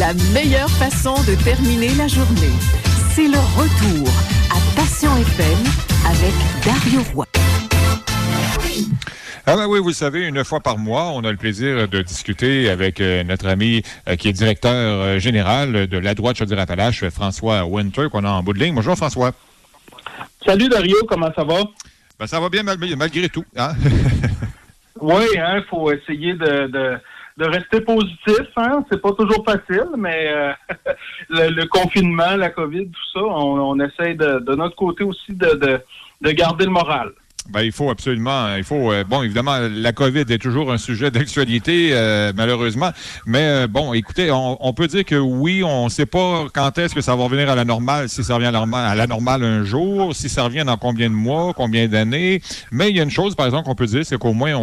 La meilleure façon de terminer la journée, c'est le retour à Passion FM avec Dario Roy. Ah ben oui, vous le savez, une fois par mois, on a le plaisir de discuter avec euh, notre ami euh, qui est directeur euh, général de la droite Chaudière-Appalaches, François Winter, qu'on a en bout de ligne. Bonjour François. Salut Dario, comment ça va? Ben, ça va bien malgré tout. Hein? oui, il hein, faut essayer de, rester positif. Hein? C'est pas toujours facile, mais le, confinement, la COVID, tout ça, on, on essaye de, notre côté aussi de garder le moral. Ben, il faut absolument, il faut, euh, bon, évidemment, la COVID est toujours un sujet d'actualité, euh, malheureusement, mais euh, bon, écoutez, on, peut dire que oui, on ne sait pas quand est-ce que ça va revenir à la normale, si ça revient à la, normale, à la un jour, si ça revient dans combien de mois, combien d'années, mais il y a une chose, par exemple, qu'on peut dire, c'est qu'au moins,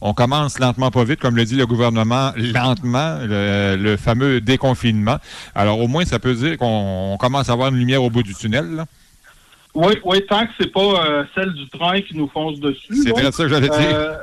on, commence lentement, pas vite, comme le dit le gouvernement, lentement, le, fameux déconfinement. Alors, au moins, ça peut dire qu'on commence à avoir une lumière au bout du tunnel. Oui, oui, tant que c'est pas euh, celle du train qui nous fonce dessus. C'est vrai ça que j'allais dire. Euh,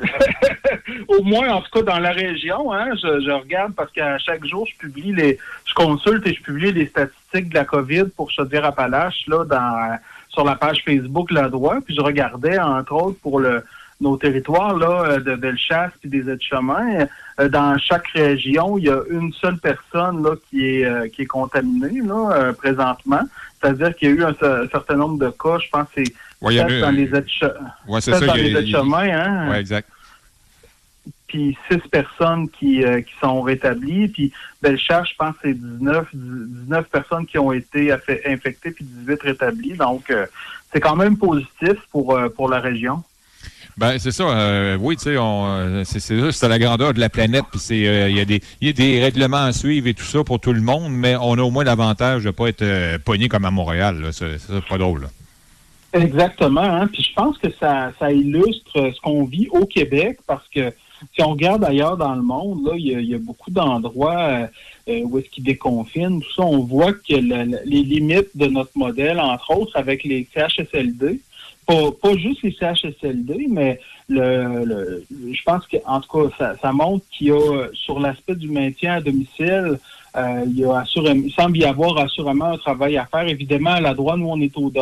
au moins, en tout cas, dans la région, hein, je, regarde parce qu'à chaque jour, je publie les, je consulte et je publie les statistiques de la COVID pour Chaudière-Appalaches, là, dans, sur la page Facebook La Droite. Puis je regardais, entre autres, pour le, nos territoires là, euh, de Bellechasse et des aides-chemins, euh, dans chaque région, il y a une seule personne là, qui est euh, qui est contaminée là, présentement. C'est-à-dire qu'il y a eu un, certain nombre de cas, je pense c'est dans les aides-chemins. hein? Ouais, exact. Puis six personnes qui, qui sont rétablies. Puis Bellechasse, je pense c'est 19, 19 personnes qui ont été infectées puis 18 rétablies. Donc, c'est quand même positif pour, pour la région. Ben, c'est ça. Euh, oui, tu sais, euh, c'est c'est la grandeur de la planète, puis c'est euh, il y, a des, y a des règlements à suivre et tout ça pour tout le monde, mais on a au moins l'avantage de ne pas être pogné comme à Montréal. C'est pas drôle. Exactement. Hein? Puis je pense que ça, ça illustre ce qu'on vit au Québec, parce que si on regarde ailleurs dans le monde, là, il y a, beaucoup d'endroits où est-ce qu'ils déconfinent, tout ça, on voit que les limites de notre modèle, entre autres avec les CHSLD, pas, juste les CHSLD, mais le, je pense qu'en tout cas, ça, montre qu'il y a, sur l'aspect du maintien à domicile, euh, il, y a il semble y avoir assurément un travail à faire. Évidemment, à la droite, nous, on est au,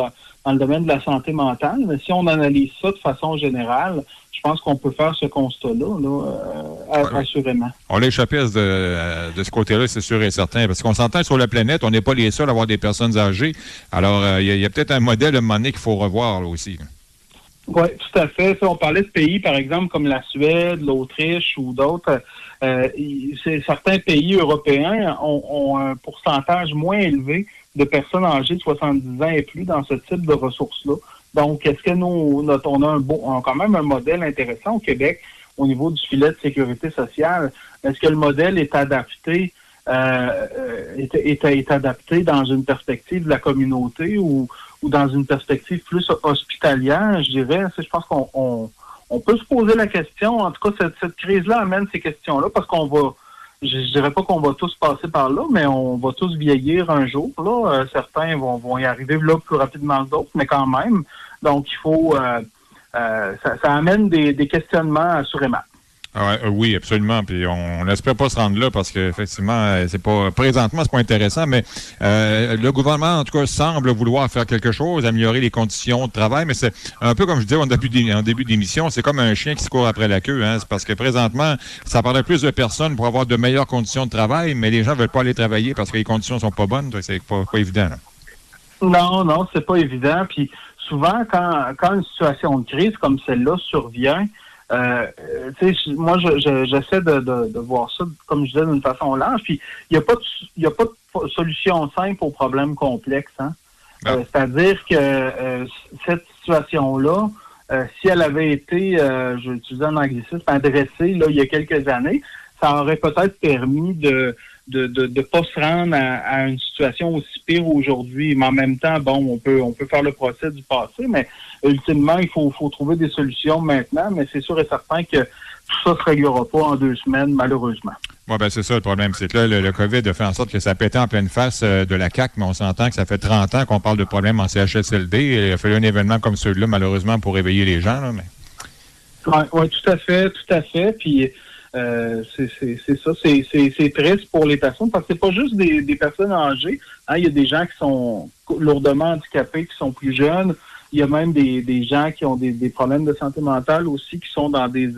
dans, le domaine de la santé mentale, mais si on analyse ça de façon générale, je pense qu'on peut faire ce constat-là, là, euh, assurément. On a échappé de, de ce côté-là, c'est sûr et certain, parce qu'on s'entend sur la planète, on n'est pas les seuls à avoir des personnes âgées. Alors, euh, il y a, peut-être un modèle à un moment donné qu'il faut revoir là aussi. Oui, tout à fait. on parlait de pays, par exemple, comme la Suède, l'Autriche ou d'autres. Euh, certains pays européens ont, un pourcentage moins élevé de personnes âgées de 70 ans et plus dans ce type de ressources-là. Donc, est-ce que nous, on a un bon, quand même un modèle intéressant au Québec au niveau du filet de sécurité sociale? Est-ce que le modèle est adapté, euh, est, est, adapté dans une perspective de la communauté ou, dans une perspective plus hospitalière, je dirais? Je pense qu'on on, peut se poser la question. En tout cas, cette, cette crise-là amène ces questions-là parce qu'on va je, ne dirais pas qu'on va tous passer par là, mais on va tous vieillir un jour. Là. Euh, certains vont, vont y arriver là plus rapidement que d'autres, mais quand même. Donc, il faut euh, euh, ça, ça, amène des, des questionnements assurément. Ah euh, oui, absolument. Puis on n'espère pas se rendre là parce qu'effectivement, euh, c'est pas présentement, c'est pas intéressant, mais euh, le gouvernement, en tout cas, semble vouloir faire quelque chose, améliorer les conditions de travail, mais c'est un peu comme je disais en début d'émission, c'est comme un chien qui se court après la queue. Hein, c'est parce que présentement, ça parle plus de personnes pour avoir de meilleures conditions de travail, mais les gens veulent pas aller travailler parce que les conditions sont pas bonnes. C'est pas, pas évident. Non, non, c'est pas évident. Puis souvent, quand, quand une situation de crise comme celle-là survient, euh, moi, j'essaie de, de, voir ça, comme je disais, d'une façon large. Puis, il n'y a, pas de, a pas de solution simple aux problèmes complexes. Hein? Euh, c'est-à-dire que euh, cette situation-là, si elle avait été, je vais utiliser un anglicisme, adressée là, il y a quelques années, ça aurait peut-être permis de de ne de, pas se rendre à, une situation aussi pire aujourd'hui. Mais en même temps, bon, on peut on peut faire le procès du passé, mais ultimement, il faut, faut trouver des solutions maintenant. Mais c'est sûr et certain que tout ça ne se réglera pas en deux semaines, malheureusement. Oui, ben c'est ça le problème. C'est que là, le, COVID a fait en sorte que ça pétait en pleine face euh, de la CAC, mais on s'entend que ça fait 30 ans qu'on parle de problèmes en CHSLD. Et il a fallu un événement comme celui-là, malheureusement, pour réveiller les gens. Là, mais... Oui, ouais, tout à fait, tout à fait. Puis Euh, c'est ça, c'est triste pour les personnes parce que c'est pas juste des, des personnes âgées. Hein, il y a des gens qui sont lourdement handicapés, qui sont plus jeunes. Il y a même des, des gens qui ont des, des problèmes de santé mentale aussi, qui sont dans des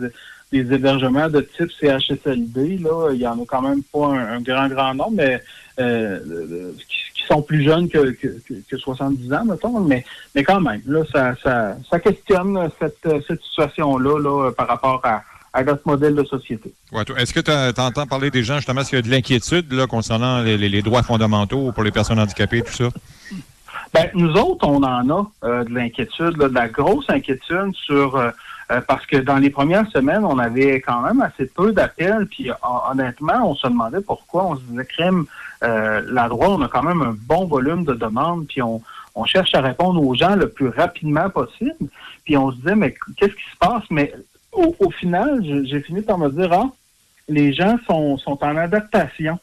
des hébergements de type CHSLD. Là, il y en a quand même pas un, grand, grand nombre, mais euh, qui, sont plus jeunes que, que, 70 ans, mettons. Mais, mais quand même, là, ça, ça, ça questionne cette, cette situation-là là, par rapport à, à notre modèle de société. Est-ce que tu entends parler des gens, justement, s'il y a de l'inquiétude là, concernant les, les, droits fondamentaux pour les personnes handicapées tout ça? Ben, nous autres, on en a euh, de l'inquiétude, de la grosse inquiétude sur euh, euh, parce que dans les premières semaines, on avait quand même assez peu d'appels, puis honnêtement, on se demandait pourquoi. On se disait, crème, la droite, on a quand même un bon volume de demandes, puis on, on cherche à répondre aux gens le plus rapidement possible. Puis on se disait, mais qu'est-ce qui se passe? Mais au, au final, j'ai fini par me dire, ah, les gens sont, sont en adaptation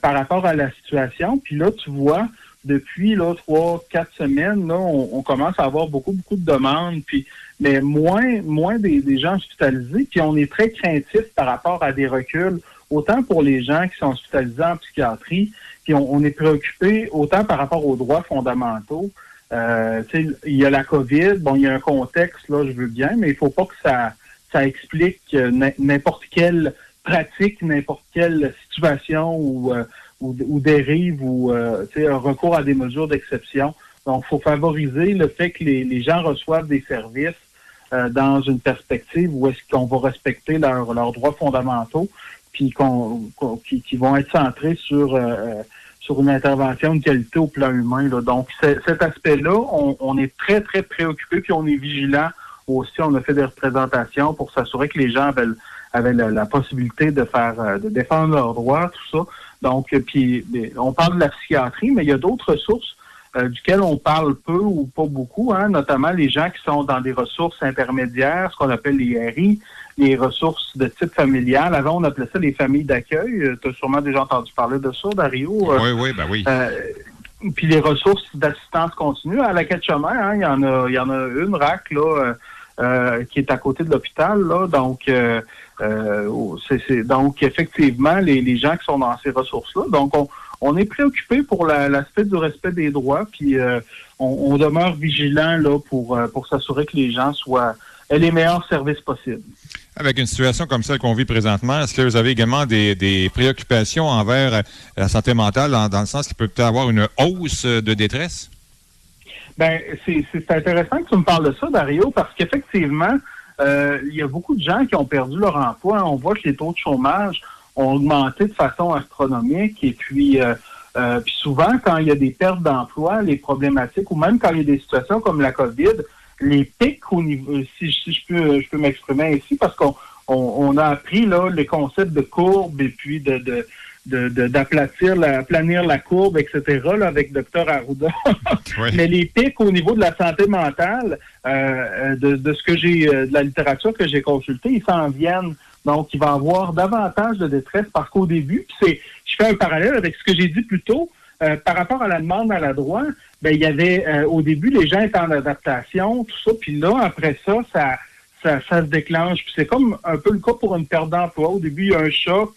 par rapport à la situation. Puis là, tu vois, depuis là, trois, quatre semaines, là, on, commence à avoir beaucoup, beaucoup de demandes, puis mais moins, moins des, gens hospitalisés, puis on est très craintif par rapport à des reculs, autant pour les gens qui sont hospitalisés en psychiatrie, puis on, est préoccupé autant par rapport aux droits fondamentaux. Euh, il y a la COVID, bon, il y a un contexte, là, je veux bien, mais il faut pas que ça, ça explique n'importe quelle pratique, n'importe quelle situation ou euh, ou, dérive ou euh, un recours à des mesures d'exception. Donc, il faut favoriser le fait que les, gens reçoivent des services euh, dans une perspective où est-ce qu'on va respecter leurs droits fondamentaux, puis qu'on qui, qui, vont être centrés sur euh, sur une intervention de qualité au plan humain. Là. Donc, cet aspect-là, on, on, est très, très préoccupé, puis on est vigilant aussi. On a fait des représentations pour s'assurer que les gens avaient, avaient la, possibilité de faire de défendre leurs droits, tout ça. Donc, euh, puis on parle de la psychiatrie, mais il y a d'autres ressources euh, duquel on parle peu ou pas beaucoup, hein, notamment les gens qui sont dans des ressources intermédiaires, ce qu'on appelle les RI, les ressources de type familial. Avant, on appelait ça les familles d'accueil. Euh, tu as sûrement déjà entendu parler de ça, Dario. oui, oui, ben oui. puis les ressources d'assistance continue. À la Quête-Chemin, hein, il y en a il y en a une RAC là, qui est à côté de l'hôpital. Là, donc euh, c'est, donc, effectivement, les, les, gens qui sont dans ces ressources-là. Donc, on, on est préoccupé pour l'aspect du respect des droits, puis euh, on, demeure vigilant là pour, euh, pour s'assurer que les gens soient aient les meilleurs services possibles. Avec une situation comme celle qu'on vit présentement, est-ce que vous avez également des, des préoccupations envers la santé mentale dans, dans le sens qu'il peut peut-être avoir une hausse de détresse? Ben, c'est intéressant que tu me parles de ça, Dario, parce qu'effectivement, euh, il y a beaucoup de gens qui ont perdu leur emploi. On voit que les taux de chômage ont augmenté de façon astronomique. Et puis, euh, euh, puis souvent, quand il y a des pertes d'emploi, les problématiques, ou même quand il y a des situations comme la COVID, les pics au niveau, si, je peux, je peux m'exprimer ici, parce qu'on on, a appris là les concepts de courbe et puis de, de d'aplatir, la, planir la courbe, etc., là, avec Dr. Arruda. Mais les pics au niveau de la santé mentale, euh, de, de, ce que j'ai, euh, de la littérature que j'ai consultée, ils s'en viennent. Donc, il va y avoir davantage de détresse parce qu'au début, c'est, je fais un parallèle avec ce que j'ai dit plus tôt, euh, par rapport à la demande à la droite, ben, il y avait, au début, les gens étaient en adaptation, tout ça, puis là, après ça, ça ça, se déclenche. c'est comme un peu le cas pour une perte d'emploi. Au début, il y a un choc,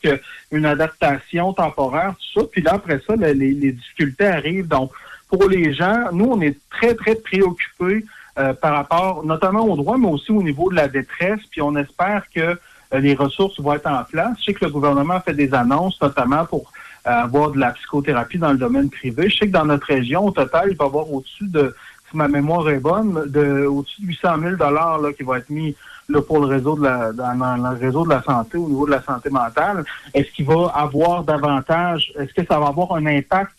une adaptation temporaire, tout ça. Puis là, après ça, les, difficultés arrivent. Donc, pour les gens, nous, on est très, très préoccupés euh, par rapport notamment aux droits, mais aussi au niveau de la détresse. Puis on espère que euh, les ressources vont être en place. Je sais que le gouvernement fait des annonces, notamment pour euh, avoir de la psychothérapie dans le domaine privé. Je sais que dans notre région, au total, il va y avoir au-dessus de si ma mémoire est bonne, de au-dessus de 800 000 dollars qui vont être mis là, pour le réseau de la dans, le réseau de la santé au niveau de la santé mentale. Est-ce qu'il va avoir davantage Est-ce que ça va avoir un impact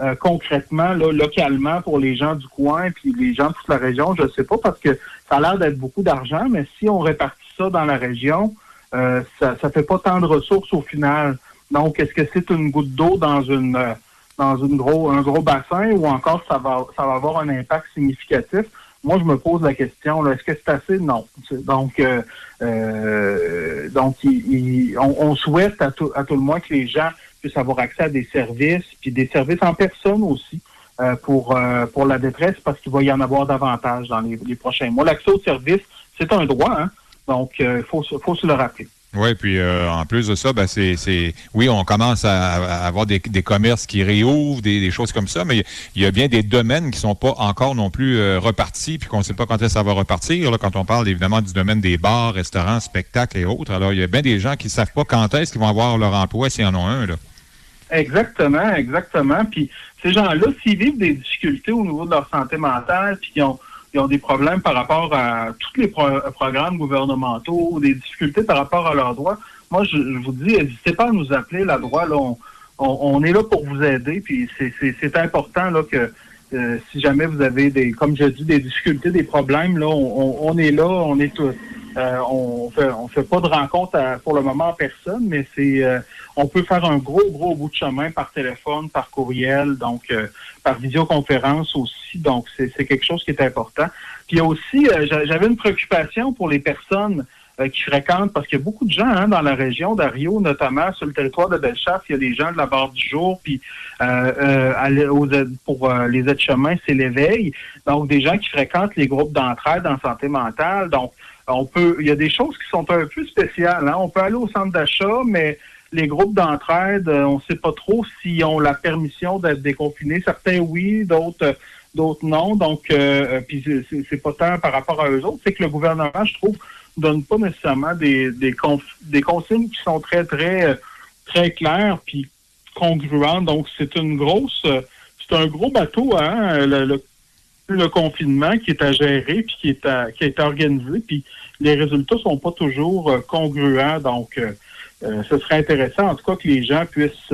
euh, concrètement là, localement pour les gens du coin puis les gens de toute la région? Je ne sais pas parce que ça a l'air d'être beaucoup d'argent, mais si on répartit ça dans la région, euh, ça ça fait pas tant de ressources au final. Donc, est-ce que c'est une goutte d'eau dans une euh, dans une gros, un gros bassin ou encore ça va, ça va avoir un impact significatif? Moi, je me pose la question, est-ce que c'est assez? Non. Donc, euh, euh, donc on, souhaite à tout, à tout le moins que les gens puissent avoir accès à des services, puis des services en personne aussi. Euh, pour pour la détresse parce qu'il va y en avoir davantage dans les, prochains mois. L'accès aux services, c'est un droit, hein? donc il faut, faut se le rappeler. Oui, puis euh, en plus de ça, ben c'est, oui, on commence à, avoir des, commerces qui réouvrent, des, choses comme ça, mais il y a bien des domaines qui sont pas encore non plus euh, repartis, puis qu'on ne sait pas quand est-ce que ça va repartir. Là, quand on parle évidemment du domaine des bars, restaurants, spectacles et autres, alors il y a bien des gens qui ne savent pas quand est-ce qu'ils vont avoir leur emploi s'ils en ont un. Là. Exactement, exactement. Puis ces gens-là, s'ils vivent des difficultés au niveau de leur santé mentale, puis qu'ils ont ils ont des problèmes par rapport à tous les programmes gouvernementaux, des difficultés par rapport à leurs droits. Moi, je, vous dis, n'hésitez pas à nous appeler. La droit, là, on, est là pour vous aider. Puis c'est important là que euh, si jamais vous avez des, comme je dis, des difficultés, des problèmes, là, on, est là, on est euh, on fait on fait pas de rencontre pour le moment en personne, mais c'est euh, on peut faire un gros gros bout de chemin par téléphone, par courriel, donc par visioconférence aussi. Donc c'est quelque chose qui est important. Puis il y a aussi j'avais une préoccupation pour les personnes qui fréquentent, parce qu'il y a beaucoup de gens hein, dans la région d'Ario, notamment sur le territoire de Bellechasse, il y a des gens de la barre du jour, puis euh, pour les aides-chemins, c'est l'éveil. Donc, des gens qui fréquentent les groupes d'entraide en santé mentale. Donc, on peut, il y a des choses qui sont un peu spéciales. Hein. On peut aller au centre d'achat, mais les groupes d'entraide, euh, on ne sait pas trop s'ils ont la permission d'être déconfinés. Certains oui, d'autres d'autres non. Donc, euh, euh puis c'est pas tant par rapport à eux autres. C'est que le gouvernement, je trouve, donne pas nécessairement des des, des consignes qui sont très très très claires puis congruentes. Donc, c'est une grosse, c'est un gros bateau, hein. le le confinement qui est à gérer puis qui est à, qui est organisé puis les résultats sont pas toujours congruents donc euh, euh, ce serait intéressant en tout cas que les gens puissent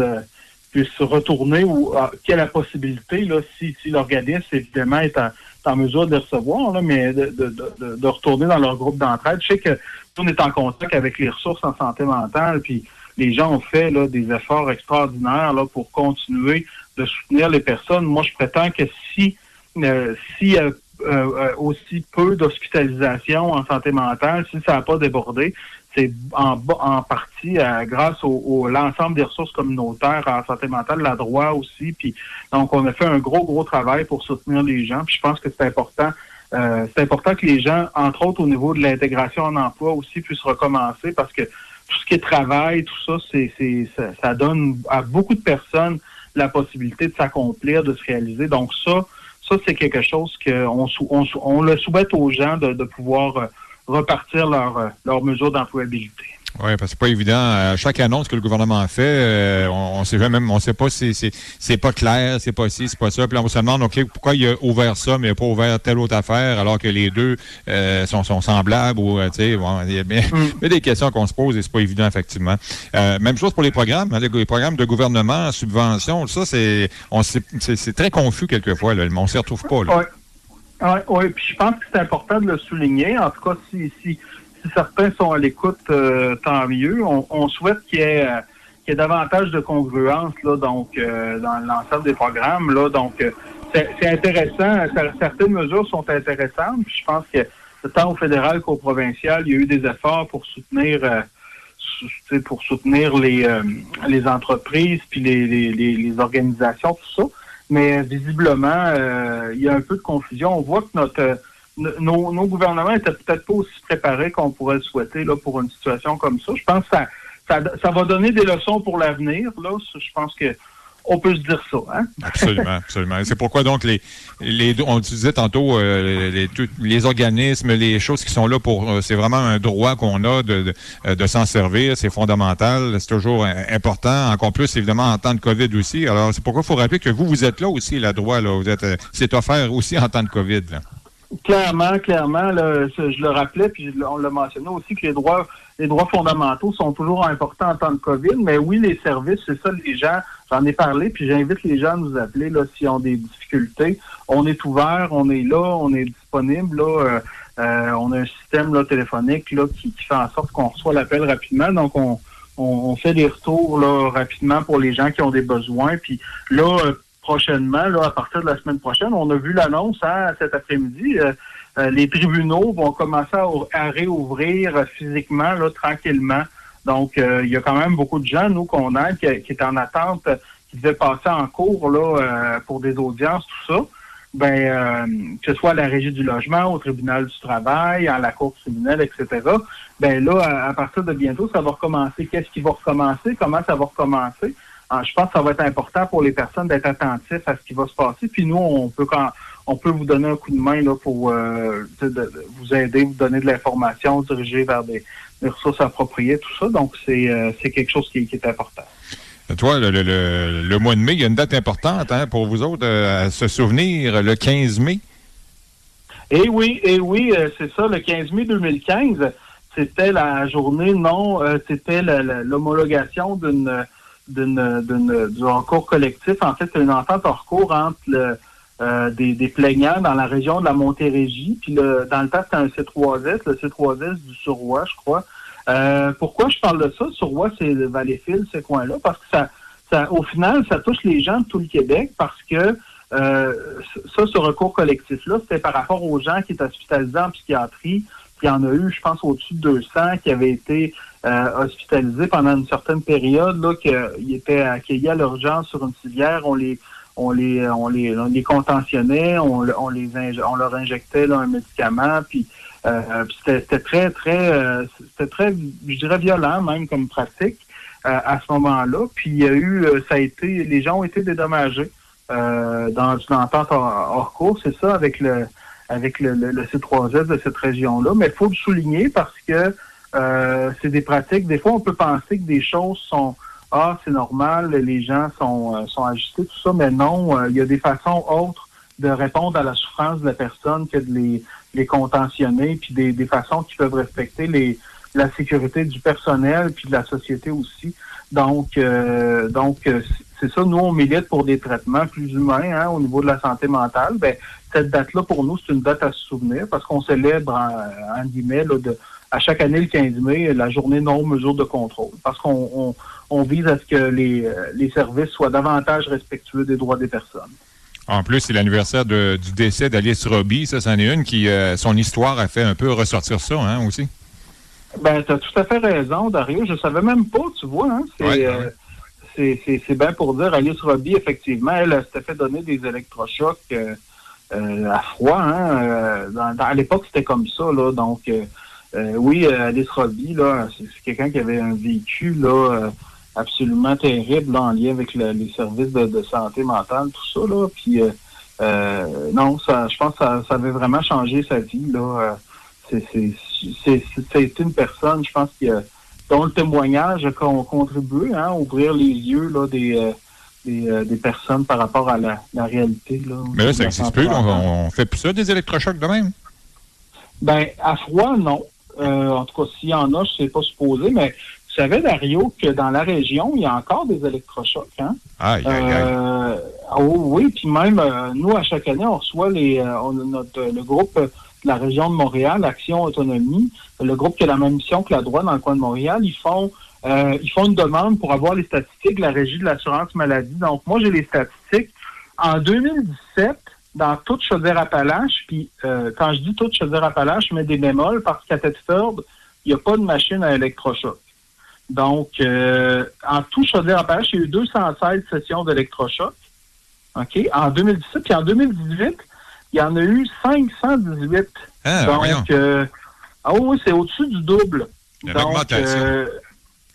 puissent retourner ou qu'il y ait la possibilité là si, si l'organisme évidemment est en, mesure de recevoir là, mais de, de, retourner dans leur groupe d'entraide. Je sais que on est en contact avec les ressources en santé mentale puis les gens ont fait là, des efforts extraordinaires là, pour continuer de soutenir les personnes. Moi je prétends que si euh, si euh, euh, aussi peu d'hospitalisation en santé mentale, si ça n'a pas débordé, c'est en, en partie grâce au, l'ensemble des ressources communautaires en santé mentale, la droit aussi. Puis donc on a fait un gros gros travail pour soutenir les gens. Puis je pense que c'est important. c'est important que les gens, entre autres au niveau de l'intégration en emploi aussi, puissent recommencer parce que tout ce qui est travail, tout ça, c'est, c'est ça, ça donne à beaucoup de personnes la possibilité de s'accomplir, de se réaliser. Donc ça, ça, c'est quelque chose qu'on on, on, le souhaite aux gens de, pouvoir euh, repartir leur, euh, leur mesure d'employabilité. Oui, parce que c'est pas évident. chaque annonce que le gouvernement fait, euh, on, ne sait même, on sait pas si c'est pas clair, c'est pas ci, c'est pas ça. Puis on se demande, OK, pourquoi il a ouvert ça, mais il n'a pas ouvert telle autre affaire, alors que les deux euh, sont, semblables ou, tu sais, bon, il y, a mm. des questions qu'on se pose et c'est pas évident, effectivement. Même chose pour les programmes, hein, les, programmes de gouvernement, subventions, ça, c'est, on c'est très confus quelquefois, là, mais on s'y retrouve pas, là. Oui, ouais, puis je pense que c'est important de le souligner. En tout cas, si, si si certains sont à l'écoute, euh, tant mieux. On, souhaite qu'il y, ait, y ait davantage de congruence là, donc euh, dans l'ensemble des programmes. Là, donc c'est intéressant. Certaines mesures sont intéressantes. je pense que tant au fédéral qu'au provincial, il y a eu des efforts pour soutenir euh, pour soutenir les, les entreprises puis les, les, les, organisations, tout ça. Mais visiblement, il y a un peu de confusion. On voit que notre nos, nos gouvernements étaient peut-être pas aussi préparés qu'on pourrait le souhaiter là, pour une situation comme ça. Je pense que ça, ça, va donner des leçons pour l'avenir. Là, je pense que on peut se dire ça. Hein? Absolument, absolument. C'est pourquoi donc les, les on disait tantôt euh, les, les, organismes, les choses qui sont là pour euh, c'est vraiment un droit qu'on a de, de, de s'en servir, c'est fondamental, c'est toujours important, encore plus évidemment en temps de COVID aussi. Alors c'est pourquoi il faut rappeler que vous, vous êtes là aussi, la droit, là, vous êtes euh, c'est offert aussi en temps de COVID. Là. Clairement, clairement, je le rappelais, puis on l'a mentionné aussi que les droits, les droits fondamentaux sont toujours importants en temps de COVID. Mais oui, les services, c'est ça, les gens, j'en ai parlé, puis j'invite les gens à nous appeler là s'ils ont des difficultés. On est ouvert, on est là, on est disponible. Là, euh, euh, on a un système là, téléphonique là, qui, fait en sorte qu'on reçoit l'appel rapidement. Donc, on, on, fait des retours là, rapidement pour les gens qui ont des besoins. Puis là, euh, prochainement, là, à partir de la semaine prochaine. On a vu l'annonce hein, cet après-midi. Les tribunaux vont commencer à, réouvrir physiquement, là, tranquillement. Donc, euh, il y a quand même beaucoup de gens, nous, qu'on aide, qui, qui est en attente, qui devaient passer en cours là, pour des audiences, tout ça. ben, euh, que ce soit à la régie du logement, au tribunal du travail, à la cour criminelle, etc., ben là, à, partir de bientôt, ça va recommencer. Qu'est-ce qui va recommencer? Comment ça va recommencer? Ah, je pense que ça va être important pour les personnes d'être attentifs à ce qui va se passer. Puis nous, on peut quand on peut vous donner un coup de main là, pour euh, vous aider, vous donner de l'information, diriger vers des, ressources appropriées, tout ça. Donc, c'est euh, quelque chose qui, est important. Toi, le, mois de mai, il y a une date importante hein, pour vous autres euh, à se souvenir, le 15 mai? Eh oui, eh oui, c'est ça, le 15 mai 2015, c'était la journée, non, c'était l'homologation d'une d'un recours collectif. En fait, c'est une entente hors cours entre le, euh, des, des, plaignants dans la région de la Montérégie. Puis le, dans le temps, c'était un C3S, le C3S du Surroi, je crois. Euh, pourquoi je parle de ça? Surroi, c'est le Valleyfield, ce coin-là, parce que ça, ça, au final, ça touche les gens de tout le Québec parce que euh, ça, ce recours collectif-là, c'était par rapport aux gens qui étaient hospitalisés en psychiatrie. Il y en a eu, je pense, au-dessus de 200 qui avaient été hospitalisés pendant une certaine période, là, qu'ils étaient accueillis à l'urgence sur une civière. On les on les, on les, on les contentionnait, on, les on leur injectait là, un médicament, puis, euh, c'était très, très, euh, c'était très, je dirais violent même comme pratique euh, à ce moment-là. Puis il y a eu, ça a été, les gens ont été dédommagés dans une entente hors, cours, c'est ça, avec le, avec le, le, C3S de cette région-là. Mais il faut le souligner parce que c'est des pratiques. Des fois, on peut penser que des choses sont ah, c'est normal, les gens sont, euh, sont ajustés, tout ça, mais non, euh, il y a des façons autres de répondre à la souffrance de la personne que de les, les contentionner, puis des, des façons qui peuvent respecter les, la sécurité du personnel, puis de la société aussi. Donc, euh, donc c'est ça, nous, on milite pour des traitements plus humains hein, au niveau de la santé mentale. Ben, cette date-là, pour nous, c'est une date à se souvenir parce qu'on célèbre, en, en guillemets, là, de, à chaque année, le 15 mai, la journée non-mesure de contrôle. Parce qu'on on, vise à ce que les, les, services soient davantage respectueux des droits des personnes. En plus, c'est l'anniversaire du décès d'Alice Roby. Ça, c'en est une qui, euh, son histoire a fait un peu ressortir ça, hein, aussi. Ben, tu as tout à fait raison, Dario. Je savais même pas, tu vois. Hein? Euh, c'est bien pour dire, Alice Roby, effectivement, elle s'était fait donner des électrochocs euh, à froid. Hein? à l'époque, c'était comme ça. Là, donc, euh, oui, euh, Alice Roby, c'est quelqu'un qui avait un vécu là, euh, absolument terrible en lien avec les services de, santé mentale, tout ça. Là. Puis non, ça, je pense que ça, avait vraiment changé sa vie. Là. C'est une personne, je pense, qui dont le témoignage a contribué hein, à ouvrir les yeux là, des, des, personnes par rapport à la, réalité. Là, Mais là, ça existe plus. On, on, fait plus ça, des électrochocs de même? Ben, à froid, non. Euh, en tout cas, s'il y en a, je ne sais pas supposer, mais vous savez, Dario, que dans la région, il y a encore des électrochocs. Hein? Aïe, aïe, euh, oh, oui, puis même, euh, nous, à chaque année, on reçoit les, on, notre, le groupe de la région de Montréal, Action Autonomie, le groupe qui a la même mission que la droite dans le coin de Montréal, ils font ils font une demande pour avoir les statistiques de la Régie de l'assurance maladie. Donc, moi, j'ai les statistiques. En 2017, dans toute Chaudière-Appalaches, puis euh, quand je dis toute Chaudière-Appalaches, je mets des bémols parce qu'à Thetford, il n'y a pas de machine à électrochoc. Donc, euh, en tout Chaudière-Appalaches, il y a eu 216 sessions d'électrochoc. OK? En 2017, puis en 2018, il y en a eu 518. Ah, Donc, euh, ah oui, c'est au-dessus du double. Donc, euh,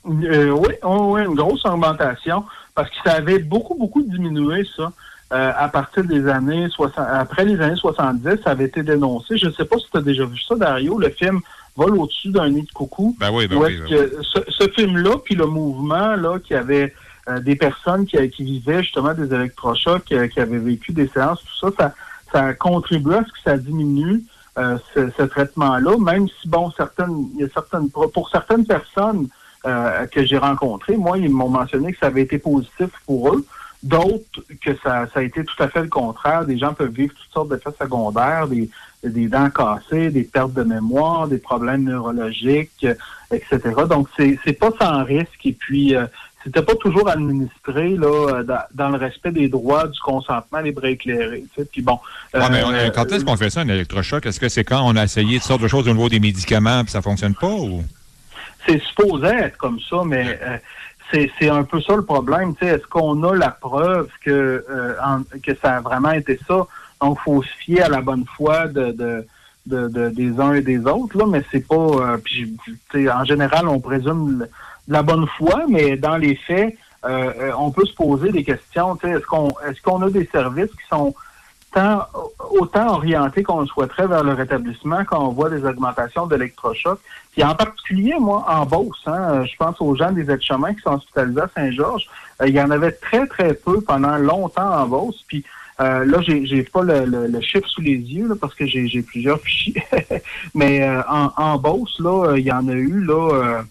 oui, oui, une grosse augmentation parce que ça avait beaucoup, beaucoup diminué, ça. Euh, à partir des années 60, après les années 70, ça avait été dénoncé. Je ne sais pas si tu as déjà vu ça, Dario, le film Vol au-dessus d'un nid de coucou. Ben oui, ben oui, ben ce, film-là, puis le mouvement là, qui avait euh, des personnes qui, qui, vivaient justement des électrochocs, euh, qui, avaient vécu des séances, tout ça, ça, ça a contribué à ce que ça diminue ce, traitement-là, même si, bon, certaines, il y a certaines, pour certaines personnes que j'ai rencontrées, moi, ils m'ont mentionné que ça avait été positif pour eux. D'autres, que ça, ça, a été tout à fait le contraire. Des gens peuvent vivre toutes sortes d'effets secondaires, des, des dents cassées, des pertes de mémoire, des problèmes neurologiques, etc. Donc, c'est, c'est pas sans risque. Et puis, euh, c'était pas toujours administré là, dans, le respect des droits du consentement libre et éclairé. Puis bon. Euh, quand est-ce qu'on fait ça, un électrochoc? Est-ce que c'est quand on a essayé toutes sortes de choses au niveau des médicaments et ça fonctionne pas ou? C'est supposé être comme ça, mais euh, c'est un peu ça le problème. Est-ce qu'on a la preuve que, euh, que ça a vraiment été ça? Donc, faut se fier à la bonne foi de, de, de, des uns et des autres, là, mais c'est pas... Euh, en général, on présume de la bonne foi, mais dans les faits, euh, on peut se poser des questions. Est-ce qu'on est-ce qu'on a des services qui sont autant orientés qu'on le souhaiterait vers le rétablissement quand on voit des augmentations d'électrochocs? Puis en particulier, moi, en Beauce, hein, je pense aux gens des aides-chemins qui sont hospitalisés à Saint-Georges. Euh, il y en avait très, très peu pendant longtemps en Beauce. Puis euh, là, j'ai, j'ai pas le, chiffre sous les yeux parce que j'ai, plusieurs fichiers. Mais euh, en, en Beauce, là, il y en a eu là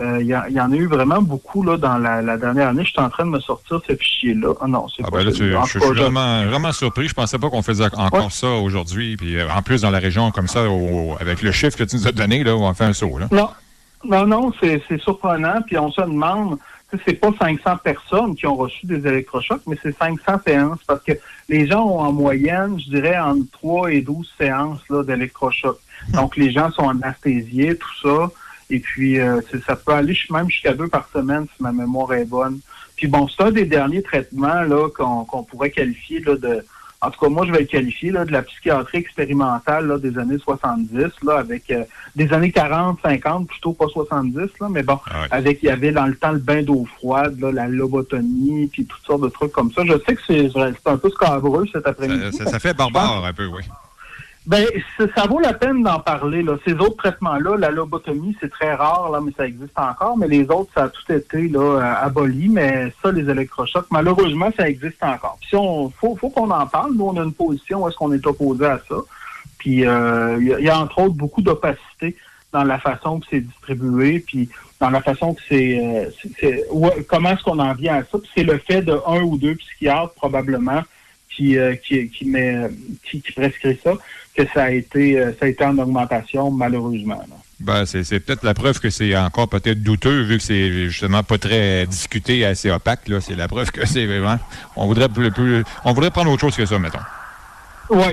euh, il y, en a eu vraiment beaucoup là, dans la, dernière année. Je suis en train de me sortir ce fichier-là. Ah non, c'est ah, ben là, Je suis vraiment, vraiment surpris. Je pensais pas qu'on faisait encore ça aujourd'hui. Puis euh, en plus, dans la région comme ça, avec le chiffre que tu nous as donné, là, on fait un saut. Là. Non, non, non, c'est surprenant. Puis on se demande, c'est pas 500 personnes qui ont reçu des électrochocs, mais c'est 500 séances parce que les gens ont en moyenne, je dirais, entre 3 et 12 séances d'électrochocs. Donc les gens sont anesthésiés, tout ça. Et puis, euh, ça peut aller même jusqu'à deux par semaine si ma mémoire est bonne. Puis bon, c'est un des derniers traitements là qu'on pourrait qualifier là, de... En tout cas, moi, je vais le qualifier là, de la psychiatrie expérimentale là, des années 70, là, avec euh, des années 40, 50, plutôt pas 70, là, mais bon, ah avec il y avait dans le temps le bain d'eau froide, là, la lobotomie, puis toutes sortes de trucs comme ça. Je sais que c'est un peu scabreux cet après-midi. Ça, ça, fait barbare un peu, oui. Ben, ça vaut la peine d'en parler. Là. Ces autres traitements-là, la lobotomie, c'est très rare, là, mais ça existe encore. Mais les autres, ça a tout été là, euh, aboli. Mais ça, les électrochocs, malheureusement, ça existe encore. Puis on faut, faut qu'on en parle. Nous, on a une position où est-ce qu'on est opposé à ça. Puis euh, il y, a entre autres beaucoup d'opacité dans la façon que c'est distribué, puis dans la façon que c'est, euh, comment est-ce qu'on en vient à ça. Puis c'est le fait de un ou deux psychiatres probablement qui, qui, qui, met, qui, qui prescrit ça que ça a été, euh, ça a été en augmentation, malheureusement. Ben, c'est peut-être la preuve que c'est encore peut-être douteux, vu que c'est justement pas très discuté, assez opaque. C'est la preuve que c'est vraiment. On voudrait plus, on voudrait prendre autre chose que ça, mettons. Oui,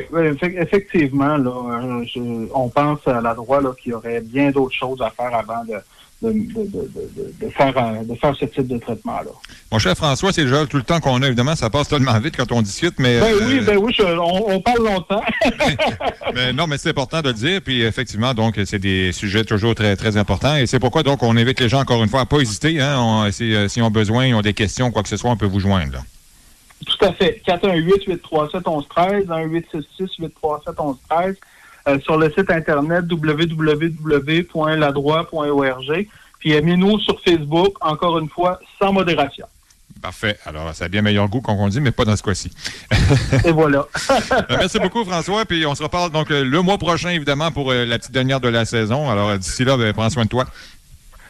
effectivement, là, euh, on pense à la droite qu'il y aurait bien d'autres choses à faire avant de, de, de, faire, de faire ce type de traitement-là. Mon cher François, c'est déjà tout le temps qu'on a, évidemment, ça passe tellement vite quand on discute, mais... Ben oui, euh, ben oui, on, parle longtemps. mais non, mais c'est important de le dire, puis effectivement, donc, c'est des sujets toujours très, très importants, et c'est pourquoi, donc, on invite les gens, encore une fois, à ne pas hésiter, hein, euh, S'ils ont besoin, ils ont des questions, quoi que ce soit, on peut vous joindre, Tout à fait. 418-837-1113, 1-866-837-1113. Euh, sur le site internet www.ladroit.org. Puis aimez-nous sur Facebook, encore une fois, sans modération. Parfait. Alors, ça a bien meilleur goût qu'on dit, mais pas dans ce cas-ci. Et voilà. Ben, merci beaucoup, François. Puis on se reparle donc euh, le mois prochain, évidemment, pour euh, la petite dernière de la saison. Alors, d'ici là, ben, prends soin de toi.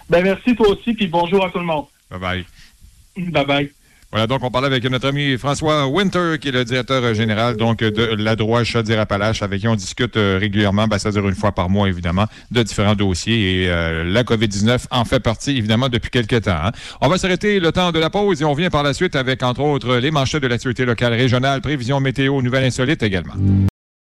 Ben, merci, toi aussi. Puis bonjour à tout le monde. Bye-bye. Bye-bye. Voilà, donc on parlait avec notre ami François Winter, qui est le directeur général donc de la droite Chaudière-Appalaches, avec qui on discute euh, régulièrement, ben, c'est-à-dire une fois par mois, évidemment, de différents dossiers. Et euh, la COVID-19 en fait partie, évidemment, depuis quelques temps. Hein. On va s'arrêter le temps de la pause et on vient par la suite avec, entre autres, les manchettes de la sécurité locale régionale, prévision météo, nouvelles insolites également.